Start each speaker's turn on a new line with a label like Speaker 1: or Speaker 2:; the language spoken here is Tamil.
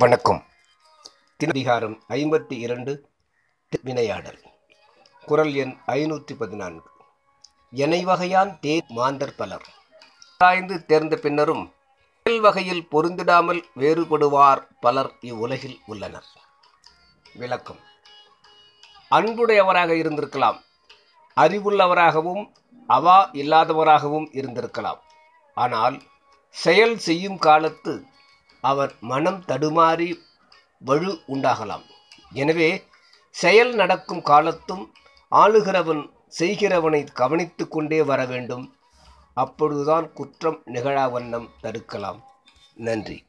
Speaker 1: வணக்கம். அதிகாரம் ஐம்பத்தி இரண்டு வினையாடல். குரல் எண் ஐநூற்றி பதினான்கு. எனை வகையான் தே மாந்தர் பலர். ஆய்ந்து தேர்ந்த பின்னரும் மேல் வகையில் பொருந்திடாமல் வேறுபடுவார் பலர் இவ்வுலகில் உள்ளனர். விளக்கம். அன்புடையவராக இருந்திருக்கலாம். அறிவுள்ளவராகவும் அவா இல்லாதவராகவும் இருந்திருக்கலாம். ஆனால் செயல் செய்யும் காலத்து அவர் மனம் தடுமாறி வலு உண்டாகலாம். எனவே செயல் நடக்கும் காலத்தும் ஆளுகிறவன் செய்கிறவனை கவனித்து கொண்டே வர வேண்டும். அப்பொழுதுதான் குற்றம் நிகழாவண்ணம் தடுக்கலாம். நன்றி.